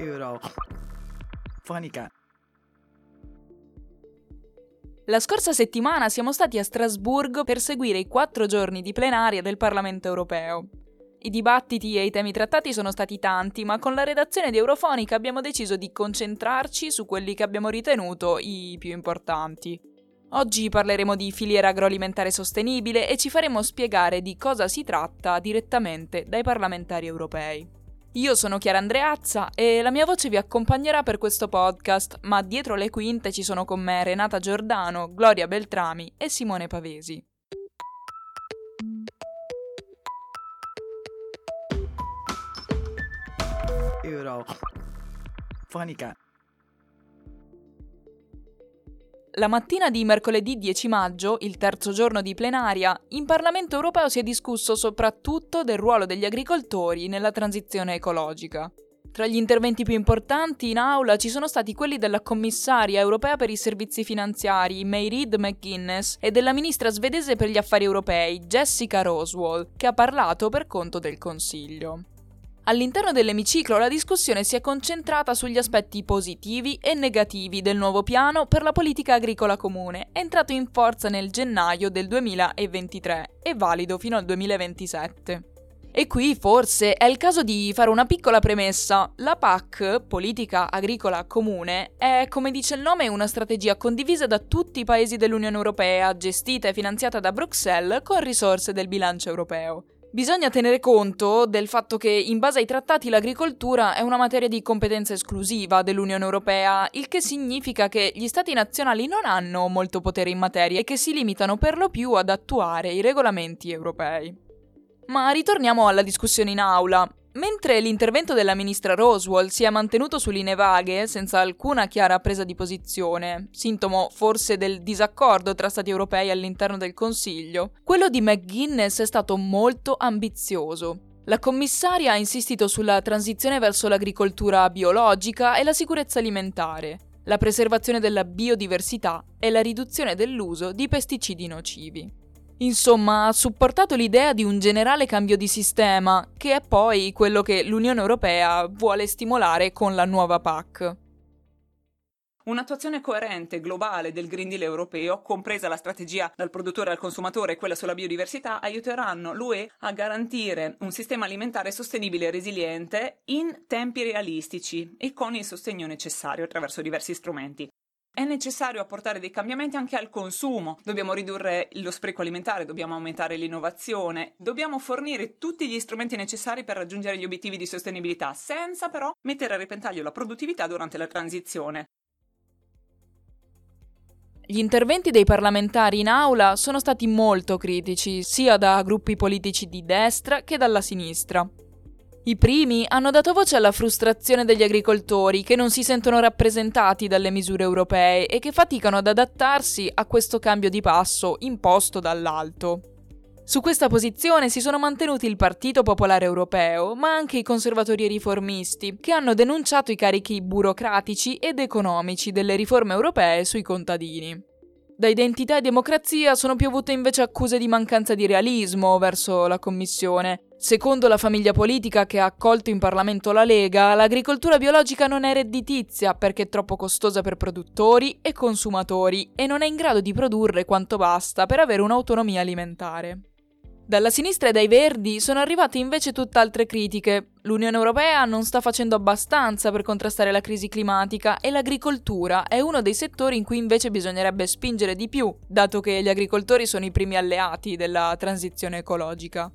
Eurofonica. La scorsa settimana siamo stati a Strasburgo per seguire i quattro giorni di plenaria del Parlamento europeo. I dibattiti e i temi trattati sono stati tanti, ma con la redazione di Eurofonica abbiamo deciso di concentrarci su quelli che abbiamo ritenuto i più importanti. Oggi parleremo di filiera agroalimentare sostenibile e ci faremo spiegare di cosa si tratta direttamente dai parlamentari europei. Io sono Chiara Andreazza e la mia voce vi accompagnerà per questo podcast, ma dietro le quinte ci sono con me Renata Giordano, Gloria Beltrami e Simone Pavesi. Eurofonica. La mattina di mercoledì 10 maggio, il terzo giorno di plenaria, in Parlamento europeo si è discusso soprattutto del ruolo degli agricoltori nella transizione ecologica. Tra gli interventi più importanti in aula ci sono stati quelli della commissaria europea per i servizi finanziari, Mayrid McGuinness, e della ministra svedese per gli affari europei, Jessica Roswell, che ha parlato per conto del Consiglio. All'interno dell'emiciclo la discussione si è concentrata sugli aspetti positivi e negativi del nuovo piano per la politica agricola comune, entrato in forza nel gennaio del 2023 e valido fino al 2027. E qui forse è il caso di fare una piccola premessa. La PAC, Politica Agricola Comune, è, come dice il nome, una strategia condivisa da tutti i paesi dell'Unione Europea, gestita e finanziata da Bruxelles con risorse del bilancio europeo. Bisogna tenere conto del fatto che in base ai trattati l'agricoltura è una materia di competenza esclusiva dell'Unione Europea, il che significa che gli Stati nazionali non hanno molto potere in materia e che si limitano per lo più ad attuare i regolamenti europei. Ma ritorniamo alla discussione in aula. Mentre l'intervento della ministra Roswell si è mantenuto su linee vaghe, senza alcuna chiara presa di posizione, sintomo forse del disaccordo tra Stati europei all'interno del Consiglio, quello di McGuinness è stato molto ambizioso. La commissaria ha insistito sulla transizione verso l'agricoltura biologica e la sicurezza alimentare, la preservazione della biodiversità e la riduzione dell'uso di pesticidi nocivi. Insomma, ha supportato l'idea di un generale cambio di sistema, che è poi quello che l'Unione Europea vuole stimolare con la nuova PAC. Un'attuazione coerente globale del Green Deal europeo, compresa la strategia dal produttore al consumatore e quella sulla biodiversità, aiuteranno l'UE a garantire un sistema alimentare sostenibile e resiliente in tempi realistici e con il sostegno necessario attraverso diversi strumenti. È necessario apportare dei cambiamenti anche al consumo, dobbiamo ridurre lo spreco alimentare, dobbiamo aumentare l'innovazione, dobbiamo fornire tutti gli strumenti necessari per raggiungere gli obiettivi di sostenibilità, senza però mettere a repentaglio la produttività durante la transizione. Gli interventi dei parlamentari in aula sono stati molto critici, sia da gruppi politici di destra che dalla sinistra. I primi hanno dato voce alla frustrazione degli agricoltori che non si sentono rappresentati dalle misure europee e che faticano ad adattarsi a questo cambio di passo imposto dall'alto. Su questa posizione si sono mantenuti il Partito Popolare Europeo, ma anche i conservatori riformisti, che hanno denunciato i carichi burocratici ed economici delle riforme europee sui contadini. Da identità e democrazia sono piovute invece accuse di mancanza di realismo verso la Commissione, Secondo la famiglia politica che ha accolto in Parlamento la Lega, l'agricoltura biologica non è redditizia perché è troppo costosa per produttori e consumatori e non è in grado di produrre quanto basta per avere un'autonomia alimentare. Dalla sinistra e dai verdi sono arrivate invece tutt'altre critiche. L'Unione Europea non sta facendo abbastanza per contrastare la crisi climatica e l'agricoltura è uno dei settori in cui invece bisognerebbe spingere di più, dato che gli agricoltori sono i primi alleati della transizione ecologica.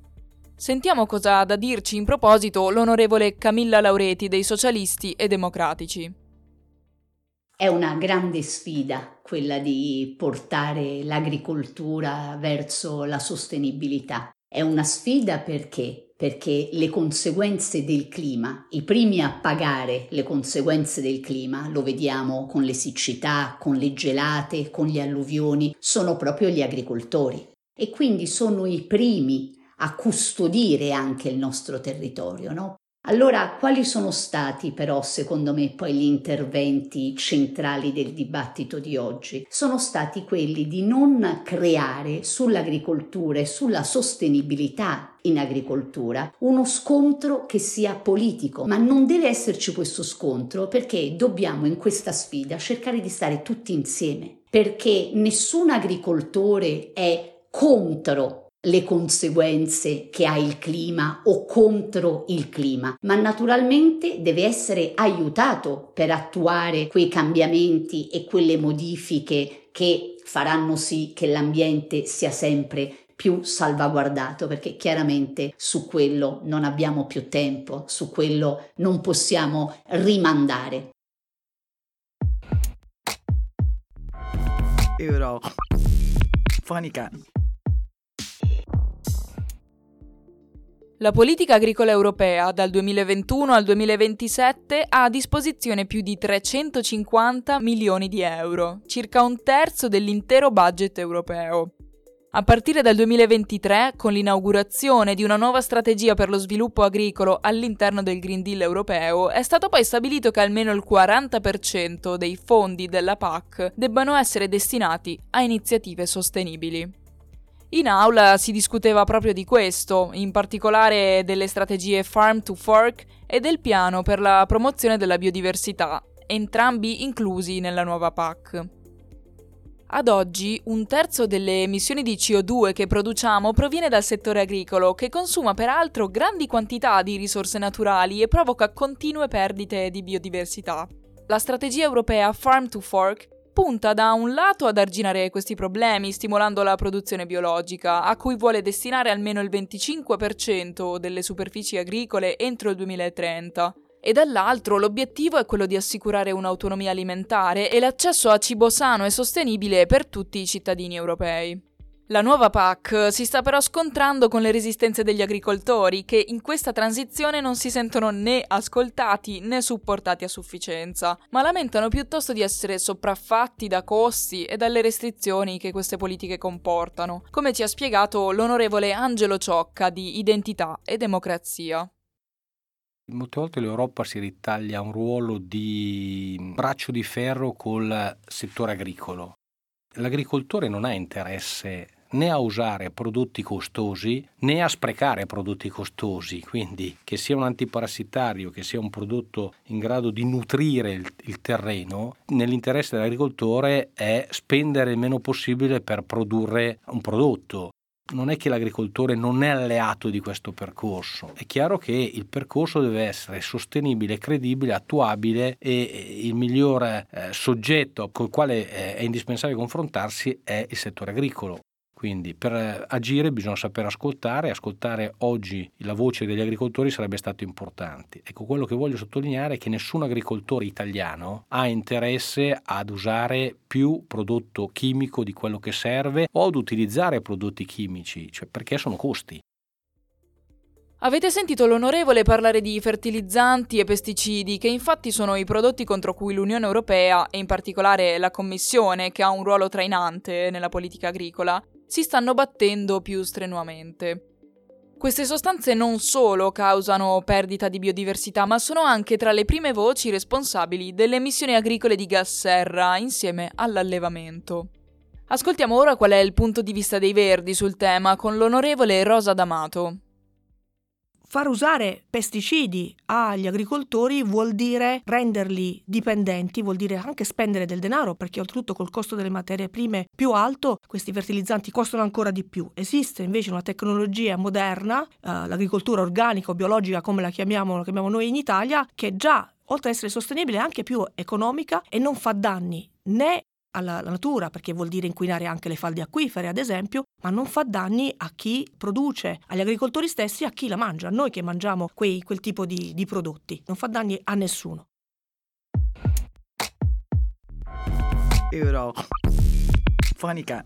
Sentiamo cosa ha da dirci in proposito l'onorevole Camilla Laureti dei Socialisti e Democratici. È una grande sfida quella di portare l'agricoltura verso la sostenibilità. È una sfida perché? Perché le conseguenze del clima, i primi a pagare le conseguenze del clima, lo vediamo con le siccità, con le gelate, con gli alluvioni, sono proprio gli agricoltori. E quindi sono i primi a custodire anche il nostro territorio, no? Allora, quali sono stati però, secondo me, poi gli interventi centrali del dibattito di oggi? Sono stati quelli di non creare sull'agricoltura e sulla sostenibilità in agricoltura uno scontro che sia politico, ma non deve esserci questo scontro perché dobbiamo in questa sfida cercare di stare tutti insieme, perché nessun agricoltore è contro le conseguenze che ha il clima o contro il clima, ma naturalmente deve essere aiutato per attuare quei cambiamenti e quelle modifiche che faranno sì che l'ambiente sia sempre più salvaguardato perché chiaramente su quello non abbiamo più tempo, su quello non possiamo rimandare. Euro. Fonica. La politica agricola europea dal 2021 al 2027 ha a disposizione più di 350 milioni di euro, circa un terzo dell'intero budget europeo. A partire dal 2023, con l'inaugurazione di una nuova strategia per lo sviluppo agricolo all'interno del Green Deal europeo, è stato poi stabilito che almeno il 40% dei fondi della PAC debbano essere destinati a iniziative sostenibili. In aula si discuteva proprio di questo, in particolare delle strategie Farm to Fork e del piano per la promozione della biodiversità, entrambi inclusi nella nuova PAC. Ad oggi un terzo delle emissioni di CO2 che produciamo proviene dal settore agricolo, che consuma peraltro grandi quantità di risorse naturali e provoca continue perdite di biodiversità. La strategia europea Farm to Fork punta da un lato ad arginare questi problemi, stimolando la produzione biologica, a cui vuole destinare almeno il 25% delle superfici agricole entro il 2030. E dall'altro l'obiettivo è quello di assicurare un'autonomia alimentare e l'accesso a cibo sano e sostenibile per tutti i cittadini europei. La nuova PAC si sta però scontrando con le resistenze degli agricoltori che in questa transizione non si sentono né ascoltati né supportati a sufficienza, ma lamentano piuttosto di essere sopraffatti da costi e dalle restrizioni che queste politiche comportano, come ci ha spiegato l'onorevole Angelo Ciocca di Identità e Democrazia. Molte volte l'Europa si ritaglia un ruolo di braccio di ferro col settore agricolo. L'agricoltore non ha interesse né a usare prodotti costosi né a sprecare prodotti costosi, quindi che sia un antiparassitario, che sia un prodotto in grado di nutrire il, il terreno, nell'interesse dell'agricoltore è spendere il meno possibile per produrre un prodotto. Non è che l'agricoltore non è alleato di questo percorso, è chiaro che il percorso deve essere sostenibile, credibile, attuabile e il miglior eh, soggetto col quale eh, è indispensabile confrontarsi è il settore agricolo. Quindi per eh, agire bisogna saper ascoltare, ascoltare oggi la voce degli agricoltori sarebbe stato importante. Ecco, quello che voglio sottolineare è che nessun agricoltore italiano ha interesse ad usare più prodotto chimico di quello che serve o ad utilizzare prodotti chimici, cioè perché sono costi. Avete sentito l'onorevole parlare di fertilizzanti e pesticidi, che infatti sono i prodotti contro cui l'Unione Europea e in particolare la Commissione, che ha un ruolo trainante nella politica agricola, si stanno battendo più strenuamente. Queste sostanze non solo causano perdita di biodiversità, ma sono anche tra le prime voci responsabili delle emissioni agricole di gas serra insieme all'allevamento. Ascoltiamo ora qual è il punto di vista dei Verdi sul tema con l'onorevole Rosa D'Amato. Far usare pesticidi agli agricoltori vuol dire renderli dipendenti, vuol dire anche spendere del denaro perché oltretutto col costo delle materie prime più alto questi fertilizzanti costano ancora di più. Esiste invece una tecnologia moderna, eh, l'agricoltura organica o biologica come la chiamiamo, la chiamiamo noi in Italia, che già oltre ad essere sostenibile è anche più economica e non fa danni né alla natura, perché vuol dire inquinare anche le falde acquifere, ad esempio, ma non fa danni a chi produce, agli agricoltori stessi, a chi la mangia, a noi che mangiamo quei, quel tipo di, di prodotti. Non fa danni a nessuno. Euro. Fonica.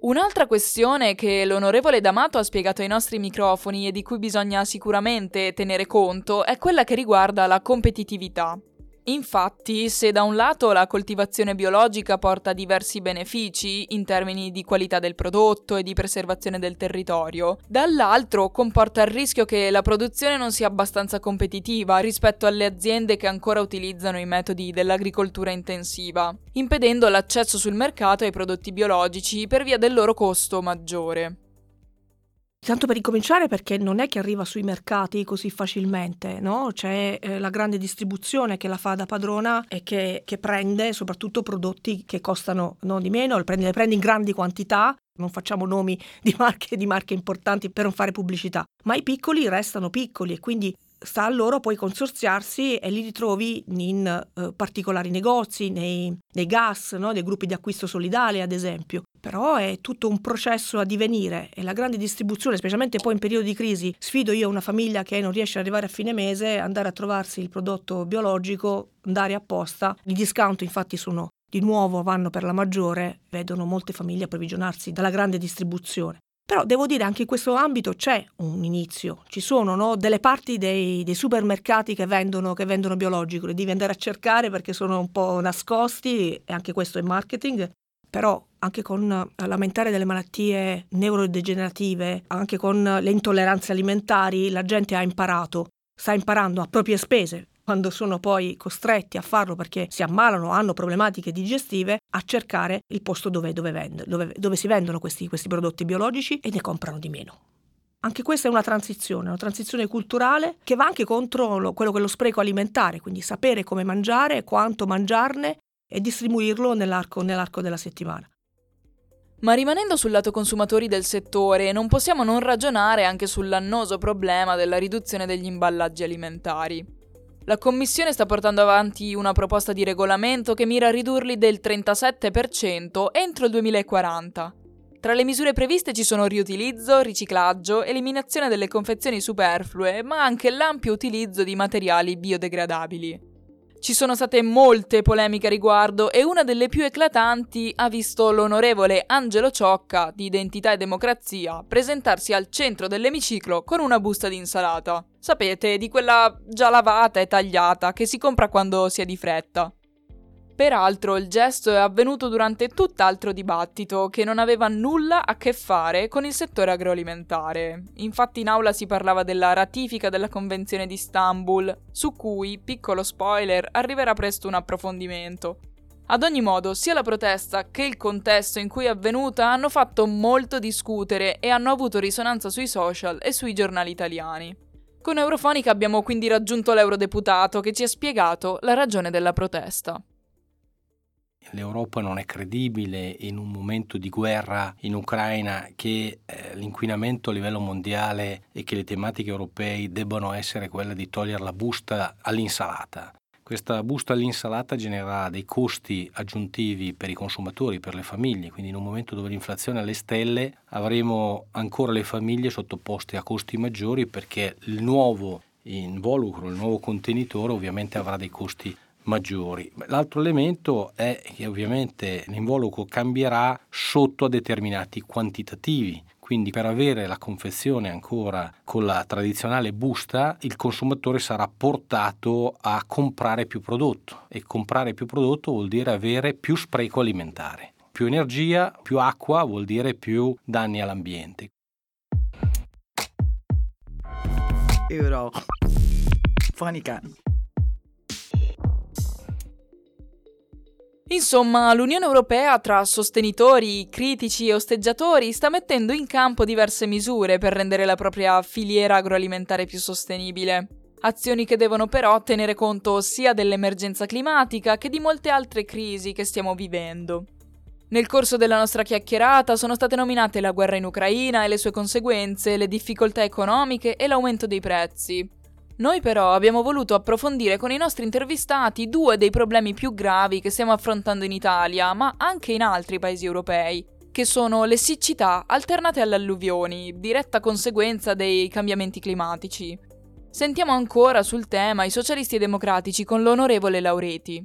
Un'altra questione che l'onorevole D'Amato ha spiegato ai nostri microfoni e di cui bisogna sicuramente tenere conto è quella che riguarda la competitività. Infatti, se da un lato la coltivazione biologica porta diversi benefici in termini di qualità del prodotto e di preservazione del territorio, dall'altro comporta il rischio che la produzione non sia abbastanza competitiva rispetto alle aziende che ancora utilizzano i metodi dell'agricoltura intensiva, impedendo l'accesso sul mercato ai prodotti biologici per via del loro costo maggiore. Tanto per incominciare perché non è che arriva sui mercati così facilmente, no? C'è eh, la grande distribuzione che la fa da padrona e che, che prende soprattutto prodotti che costano no, di meno, le prende, le prende in grandi quantità non facciamo nomi di marche, di marche importanti per non fare pubblicità, ma i piccoli restano piccoli e quindi sta a loro poi consorziarsi e li ritrovi in eh, particolari negozi, nei, nei gas, no? dei gruppi di acquisto solidale ad esempio. Però è tutto un processo a divenire e la grande distribuzione, specialmente poi in periodo di crisi, sfido io una famiglia che non riesce ad arrivare a fine mese, andare a trovarsi il prodotto biologico, andare apposta. I discount infatti sono di nuovo vanno per la maggiore, vedono molte famiglie approvvigionarsi dalla grande distribuzione. Però devo dire anche in questo ambito c'è un inizio, ci sono no, delle parti dei, dei supermercati che vendono, che vendono, biologico, le devi andare a cercare perché sono un po' nascosti e anche questo è marketing, però anche con l'aumentare delle malattie neurodegenerative, anche con le intolleranze alimentari, la gente ha imparato, sta imparando a proprie spese, quando sono poi costretti a farlo perché si ammalano o hanno problematiche digestive, a cercare il posto dove, dove, vende, dove, dove si vendono questi, questi prodotti biologici e ne comprano di meno. Anche questa è una transizione, una transizione culturale che va anche contro lo, quello che è lo spreco alimentare, quindi sapere come mangiare, quanto mangiarne e distribuirlo nell'arco, nell'arco della settimana. Ma rimanendo sul lato consumatori del settore, non possiamo non ragionare anche sull'annoso problema della riduzione degli imballaggi alimentari. La Commissione sta portando avanti una proposta di regolamento che mira a ridurli del 37% entro il 2040. Tra le misure previste ci sono riutilizzo, riciclaggio, eliminazione delle confezioni superflue, ma anche l'ampio utilizzo di materiali biodegradabili. Ci sono state molte polemiche a riguardo e una delle più eclatanti ha visto l'onorevole Angelo Ciocca di Identità e Democrazia presentarsi al centro dell'emiciclo con una busta di insalata. Sapete, di quella già lavata e tagliata che si compra quando si è di fretta. Peraltro il gesto è avvenuto durante tutt'altro dibattito che non aveva nulla a che fare con il settore agroalimentare. Infatti in aula si parlava della ratifica della Convenzione di Istanbul, su cui, piccolo spoiler, arriverà presto un approfondimento. Ad ogni modo, sia la protesta che il contesto in cui è avvenuta hanno fatto molto discutere e hanno avuto risonanza sui social e sui giornali italiani. Con Eurofonica abbiamo quindi raggiunto l'eurodeputato che ci ha spiegato la ragione della protesta l'Europa non è credibile in un momento di guerra in Ucraina che eh, l'inquinamento a livello mondiale e che le tematiche europee debbano essere quelle di togliere la busta all'insalata. Questa busta all'insalata genererà dei costi aggiuntivi per i consumatori, per le famiglie, quindi in un momento dove l'inflazione è alle stelle avremo ancora le famiglie sottoposte a costi maggiori perché il nuovo involucro, il nuovo contenitore ovviamente avrà dei costi maggiori. L'altro elemento è che ovviamente l'involucro cambierà sotto a determinati quantitativi. Quindi per avere la confezione ancora con la tradizionale busta, il consumatore sarà portato a comprare più prodotto e comprare più prodotto vuol dire avere più spreco alimentare. Più energia, più acqua vuol dire più danni all'ambiente. Euro. Fonica. Insomma, l'Unione Europea, tra sostenitori, critici e osteggiatori, sta mettendo in campo diverse misure per rendere la propria filiera agroalimentare più sostenibile. Azioni che devono però tenere conto sia dell'emergenza climatica che di molte altre crisi che stiamo vivendo. Nel corso della nostra chiacchierata sono state nominate la guerra in Ucraina e le sue conseguenze, le difficoltà economiche e l'aumento dei prezzi. Noi però abbiamo voluto approfondire con i nostri intervistati due dei problemi più gravi che stiamo affrontando in Italia, ma anche in altri paesi europei, che sono le siccità alternate alle alluvioni, diretta conseguenza dei cambiamenti climatici. Sentiamo ancora sul tema i socialisti democratici con l'onorevole Laureti.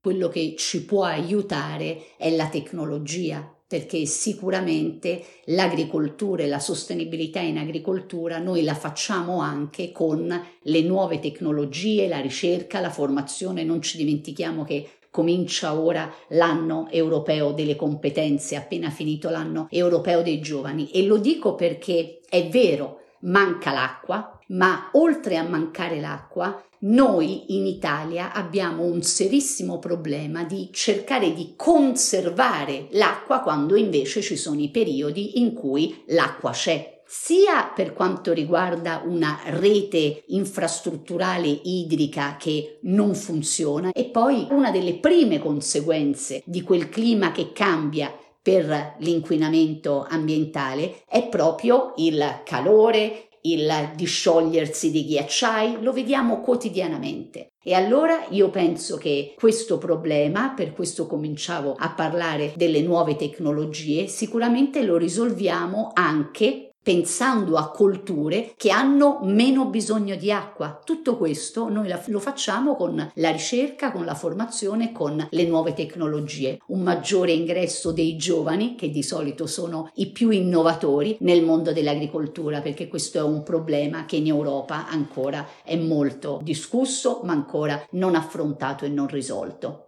Quello che ci può aiutare è la tecnologia, perché sicuramente l'agricoltura e la sostenibilità in agricoltura noi la facciamo anche con le nuove tecnologie, la ricerca, la formazione. Non ci dimentichiamo che comincia ora l'anno europeo delle competenze, appena finito l'anno europeo dei giovani. E lo dico perché è vero, manca l'acqua, ma oltre a mancare l'acqua, noi in Italia abbiamo un serissimo problema di cercare di conservare l'acqua quando invece ci sono i periodi in cui l'acqua c'è. Sia per quanto riguarda una rete infrastrutturale idrica che non funziona e poi una delle prime conseguenze di quel clima che cambia per l'inquinamento ambientale è proprio il calore, il disciogliersi dei ghiacciai, lo vediamo quotidianamente. E allora io penso che questo problema, per questo cominciavo a parlare delle nuove tecnologie, sicuramente lo risolviamo anche pensando a colture che hanno meno bisogno di acqua. Tutto questo noi lo facciamo con la ricerca, con la formazione, con le nuove tecnologie. Un maggiore ingresso dei giovani, che di solito sono i più innovatori nel mondo dell'agricoltura, perché questo è un problema che in Europa ancora è molto discusso, ma ancora non affrontato e non risolto.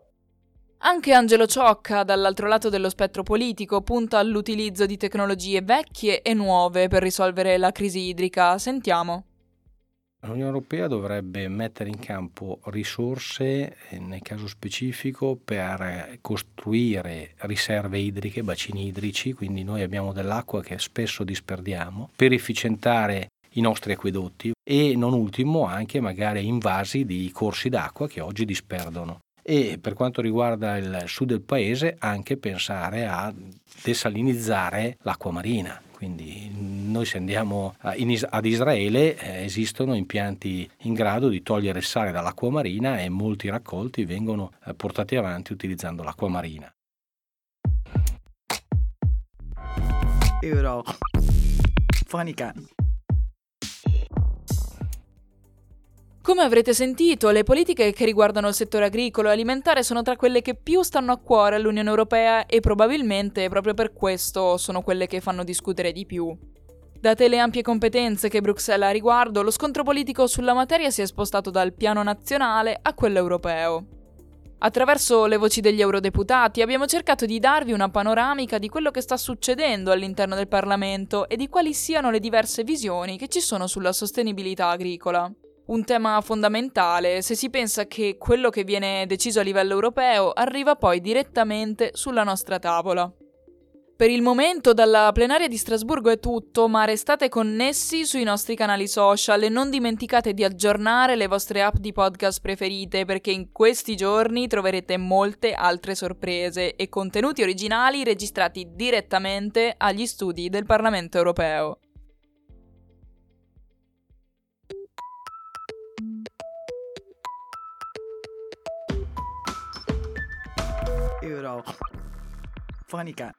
Anche Angelo Ciocca, dall'altro lato dello spettro politico, punta all'utilizzo di tecnologie vecchie e nuove per risolvere la crisi idrica. Sentiamo. L'Unione Europea dovrebbe mettere in campo risorse, eh, nel caso specifico, per costruire riserve idriche, bacini idrici, quindi noi abbiamo dell'acqua che spesso disperdiamo, per efficientare i nostri acquedotti e non ultimo anche magari invasi di corsi d'acqua che oggi disperdono e per quanto riguarda il sud del paese anche pensare a desalinizzare l'acqua marina. Quindi noi se andiamo ad Israele eh, esistono impianti in grado di togliere il sale dall'acqua marina e molti raccolti vengono eh, portati avanti utilizzando l'acqua marina. Euro. Funny can. Come avrete sentito, le politiche che riguardano il settore agricolo e alimentare sono tra quelle che più stanno a cuore all'Unione Europea e probabilmente proprio per questo sono quelle che fanno discutere di più. Date le ampie competenze che Bruxelles ha a riguardo, lo scontro politico sulla materia si è spostato dal piano nazionale a quello europeo. Attraverso le voci degli eurodeputati abbiamo cercato di darvi una panoramica di quello che sta succedendo all'interno del Parlamento e di quali siano le diverse visioni che ci sono sulla sostenibilità agricola un tema fondamentale se si pensa che quello che viene deciso a livello europeo arriva poi direttamente sulla nostra tavola. Per il momento dalla plenaria di Strasburgo è tutto, ma restate connessi sui nostri canali social e non dimenticate di aggiornare le vostre app di podcast preferite perché in questi giorni troverete molte altre sorprese e contenuti originali registrati direttamente agli studi del Parlamento europeo. Euro. Funny cat.